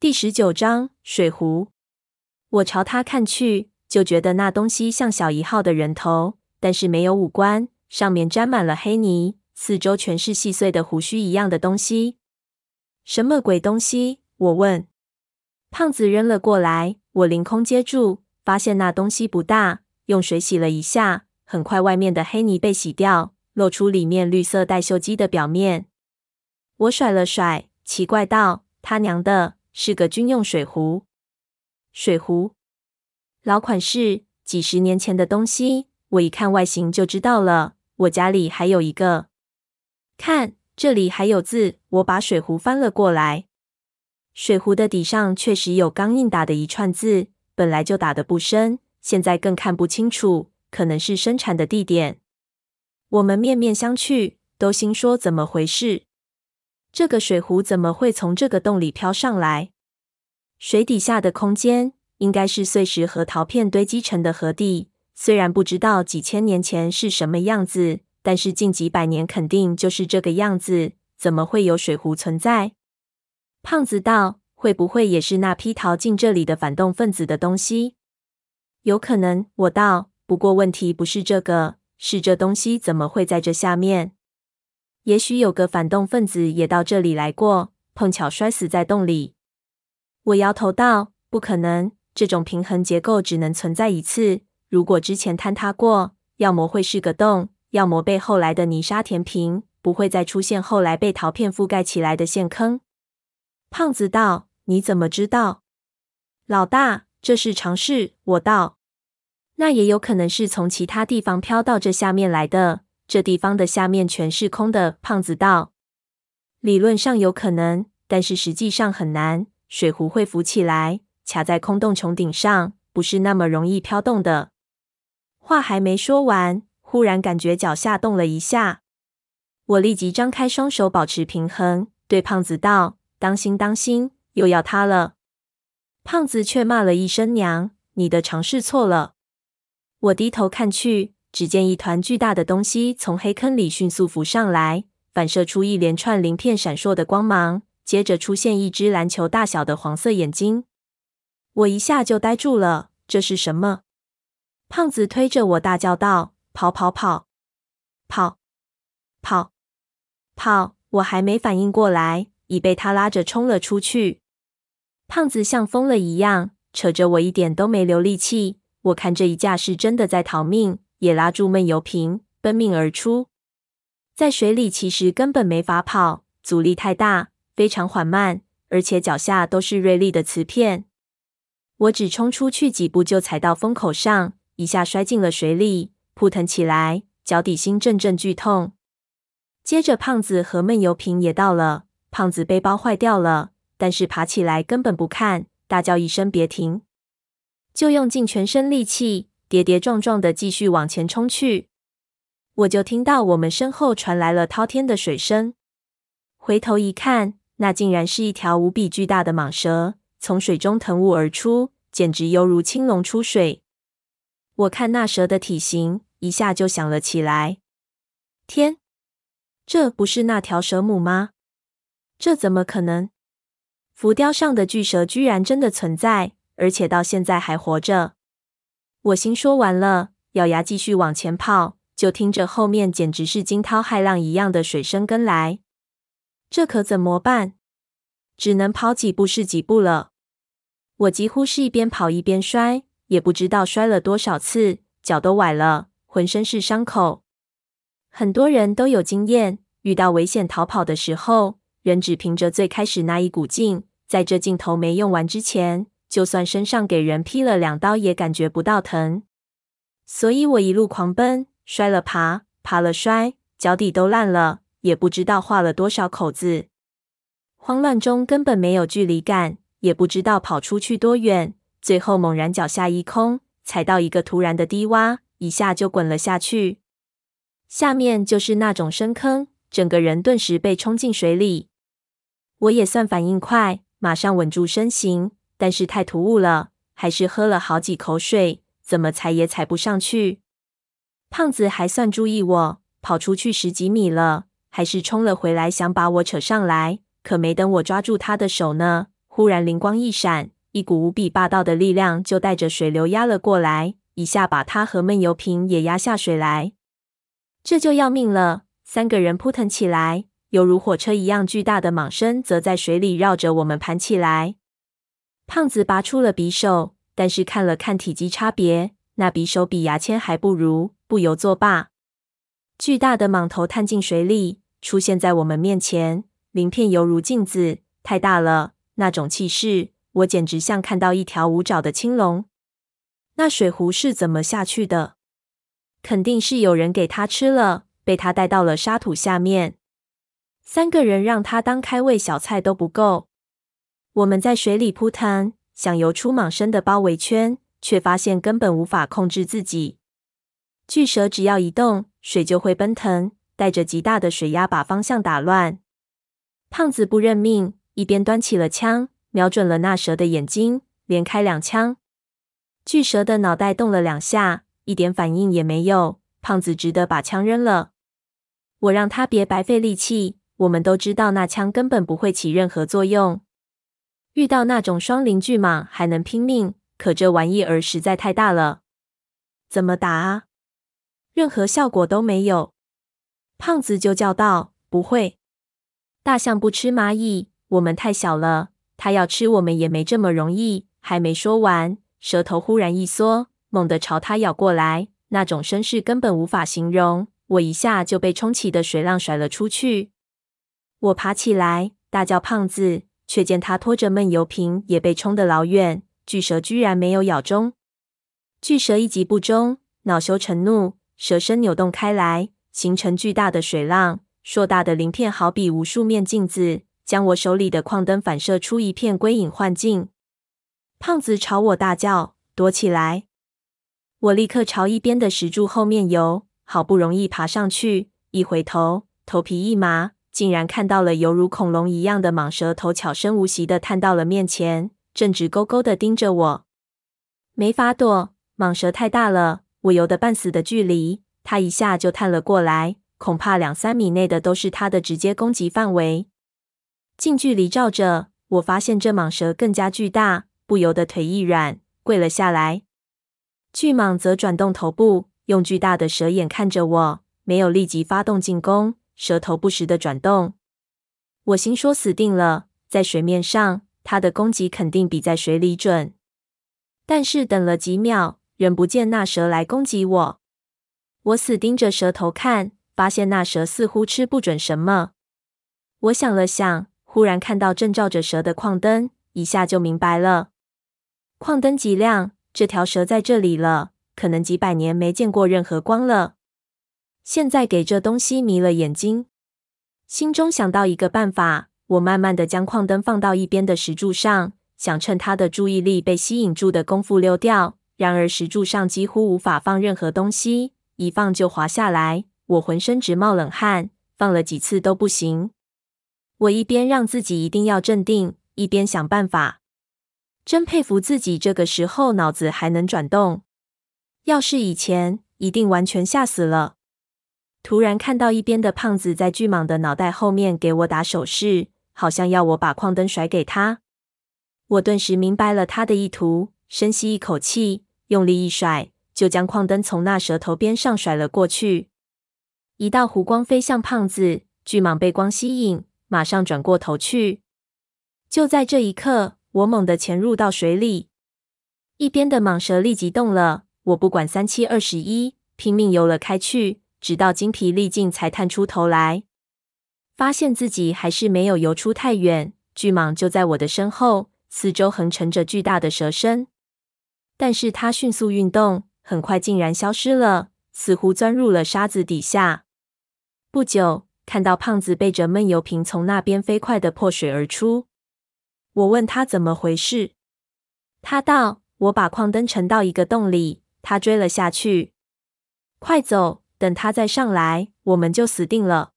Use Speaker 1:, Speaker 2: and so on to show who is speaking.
Speaker 1: 第十九章水壶。我朝他看去，就觉得那东西像小一号的人头，但是没有五官，上面沾满了黑泥，四周全是细碎的胡须一样的东西。什么鬼东西？我问。胖子扔了过来，我凌空接住，发现那东西不大，用水洗了一下，很快外面的黑泥被洗掉，露出里面绿色带锈迹的表面。我甩了甩，奇怪道：“他娘的，是个军用水壶！水壶，老款式，几十年前的东西，我一看外形就知道了。我家里还有一个，看，这里还有字。”我把水壶翻了过来。水壶的底上确实有钢印打的一串字，本来就打得不深，现在更看不清楚，可能是生产的地点。我们面面相觑，都心说怎么回事？这个水壶怎么会从这个洞里飘上来？水底下的空间应该是碎石和陶片堆积成的河地，虽然不知道几千年前是什么样子，但是近几百年肯定就是这个样子。怎么会有水壶存在？胖子道：“会不会也是那批逃进这里的反动分子的东西？”有可能，我道。不过问题不是这个，是这东西怎么会在这下面？也许有个反动分子也到这里来过，碰巧摔死在洞里。我摇头道：“不可能，这种平衡结构只能存在一次。如果之前坍塌过，要么会是个洞，要么被后来的泥沙填平，不会再出现后来被陶片覆盖起来的陷坑。”胖子道：“你怎么知道？”老大，这是常识。我道：“那也有可能是从其他地方飘到这下面来的。这地方的下面全是空的。”胖子道：“理论上有可能，但是实际上很难。水壶会浮起来，卡在空洞穹顶上，不是那么容易飘动的。”话还没说完，忽然感觉脚下动了一下，我立即张开双手保持平衡，对胖子道。当心，当心，又要塌了！胖子却骂了一声娘：“你的尝试错了。”我低头看去，只见一团巨大的东西从黑坑里迅速浮上来，反射出一连串鳞片闪烁的光芒，接着出现一只篮球大小的黄色眼睛。我一下就呆住了，这是什么？胖子推着我大叫道：“跑跑跑，跑跑跑！”我还没反应过来。已被他拉着冲了出去。胖子像疯了一样扯着我，一点都没留力气。我看这一架是真的在逃命，也拉住闷油瓶奔命而出。在水里其实根本没法跑，阻力太大，非常缓慢，而且脚下都是锐利的瓷片。我只冲出去几步，就踩到风口上，一下摔进了水里，扑腾起来，脚底心阵阵剧痛。接着，胖子和闷油瓶也到了。胖子背包坏掉了，但是爬起来根本不看，大叫一声“别停”，就用尽全身力气，跌跌撞撞的继续往前冲去。我就听到我们身后传来了滔天的水声，回头一看，那竟然是一条无比巨大的蟒蛇从水中腾雾而出，简直犹如青龙出水。我看那蛇的体型，一下就想了起来：天，这不是那条蛇母吗？这怎么可能？浮雕上的巨蛇居然真的存在，而且到现在还活着。我心说完了，咬牙继续往前跑，就听着后面简直是惊涛骇浪一样的水声跟来。这可怎么办？只能跑几步是几步了。我几乎是一边跑一边摔，也不知道摔了多少次，脚都崴了，浑身是伤口。很多人都有经验，遇到危险逃跑的时候。人只凭着最开始那一股劲，在这劲头没用完之前，就算身上给人劈了两刀，也感觉不到疼。所以我一路狂奔，摔了爬，爬了摔，脚底都烂了，也不知道划了多少口子。慌乱中根本没有距离感，也不知道跑出去多远。最后猛然脚下一空，踩到一个突然的低洼，一下就滚了下去。下面就是那种深坑，整个人顿时被冲进水里。我也算反应快，马上稳住身形，但是太突兀了，还是喝了好几口水，怎么踩也踩不上去。胖子还算注意我，跑出去十几米了，还是冲了回来，想把我扯上来。可没等我抓住他的手呢，忽然灵光一闪，一股无比霸道的力量就带着水流压了过来，一下把他和闷油瓶也压下水来。这就要命了！三个人扑腾起来，犹如火车一样巨大的蟒身则在水里绕着我们盘起来。胖子拔出了匕首，但是看了看体积差别，那匕首比牙签还不如，不由作罢。巨大的蟒头探进水里，出现在我们面前，鳞片犹如镜子，太大了。那种气势，我简直像看到一条无爪的青龙。那水壶是怎么下去的？肯定是有人给他吃了，被他带到了沙土下面。三个人让他当开胃小菜都不够。我们在水里扑腾，想游出蟒身的包围圈，却发现根本无法控制自己。巨蛇只要一动，水就会奔腾，带着极大的水压把方向打乱。胖子不认命，一边端起了枪，瞄准了那蛇的眼睛，连开两枪。巨蛇的脑袋动了两下。一点反应也没有，胖子只得把枪扔了。我让他别白费力气，我们都知道那枪根本不会起任何作用。遇到那种双鳞巨蟒还能拼命，可这玩意儿实在太大了，怎么打啊？任何效果都没有。胖子就叫道：“不会，大象不吃蚂蚁，我们太小了，它要吃我们也没这么容易。”还没说完，蛇头忽然一缩。猛地朝他咬过来，那种声势根本无法形容。我一下就被冲起的水浪甩了出去。我爬起来，大叫“胖子”，却见他拖着闷油瓶也被冲得老远。巨蛇居然没有咬中。巨蛇一击不中，恼羞成怒，蛇身扭动开来，形成巨大的水浪。硕大的鳞片好比无数面镜子，将我手里的矿灯反射出一片归隐幻境。胖子朝我大叫：“躲起来！”我立刻朝一边的石柱后面游，好不容易爬上去，一回头，头皮一麻，竟然看到了犹如恐龙一样的蟒蛇头，悄声无息地探到了面前，正直勾勾地盯着我。没法躲，蟒蛇太大了，我游得半死的距离，它一下就探了过来，恐怕两三米内的都是它的直接攻击范围。近距离照着，我发现这蟒蛇更加巨大，不由得腿一软，跪了下来。巨蟒则转动头部，用巨大的蛇眼看着我，没有立即发动进攻，蛇头不时的转动。我心说死定了，在水面上，它的攻击肯定比在水里准。但是等了几秒，仍不见那蛇来攻击我。我死盯着蛇头看，发现那蛇似乎吃不准什么。我想了想，忽然看到正照着蛇的矿灯，一下就明白了。矿灯极亮。这条蛇在这里了，可能几百年没见过任何光了。现在给这东西迷了眼睛，心中想到一个办法。我慢慢的将矿灯放到一边的石柱上，想趁他的注意力被吸引住的功夫溜掉。然而石柱上几乎无法放任何东西，一放就滑下来。我浑身直冒冷汗，放了几次都不行。我一边让自己一定要镇定，一边想办法。真佩服自己，这个时候脑子还能转动。要是以前，一定完全吓死了。突然看到一边的胖子在巨蟒的脑袋后面给我打手势，好像要我把矿灯甩给他。我顿时明白了他的意图，深吸一口气，用力一甩，就将矿灯从那蛇头边上甩了过去。一道弧光飞向胖子，巨蟒被光吸引，马上转过头去。就在这一刻。我猛地潜入到水里，一边的蟒蛇立即动了。我不管三七二十一，拼命游了开去，直到精疲力尽才探出头来，发现自己还是没有游出太远。巨蟒就在我的身后，四周横陈着巨大的蛇身，但是它迅速运动，很快竟然消失了，似乎钻入了沙子底下。不久，看到胖子背着闷油瓶从那边飞快的破水而出。我问他怎么回事，他道：“我把矿灯沉到一个洞里，他追了下去。快走，等他再上来，我们就死定了。”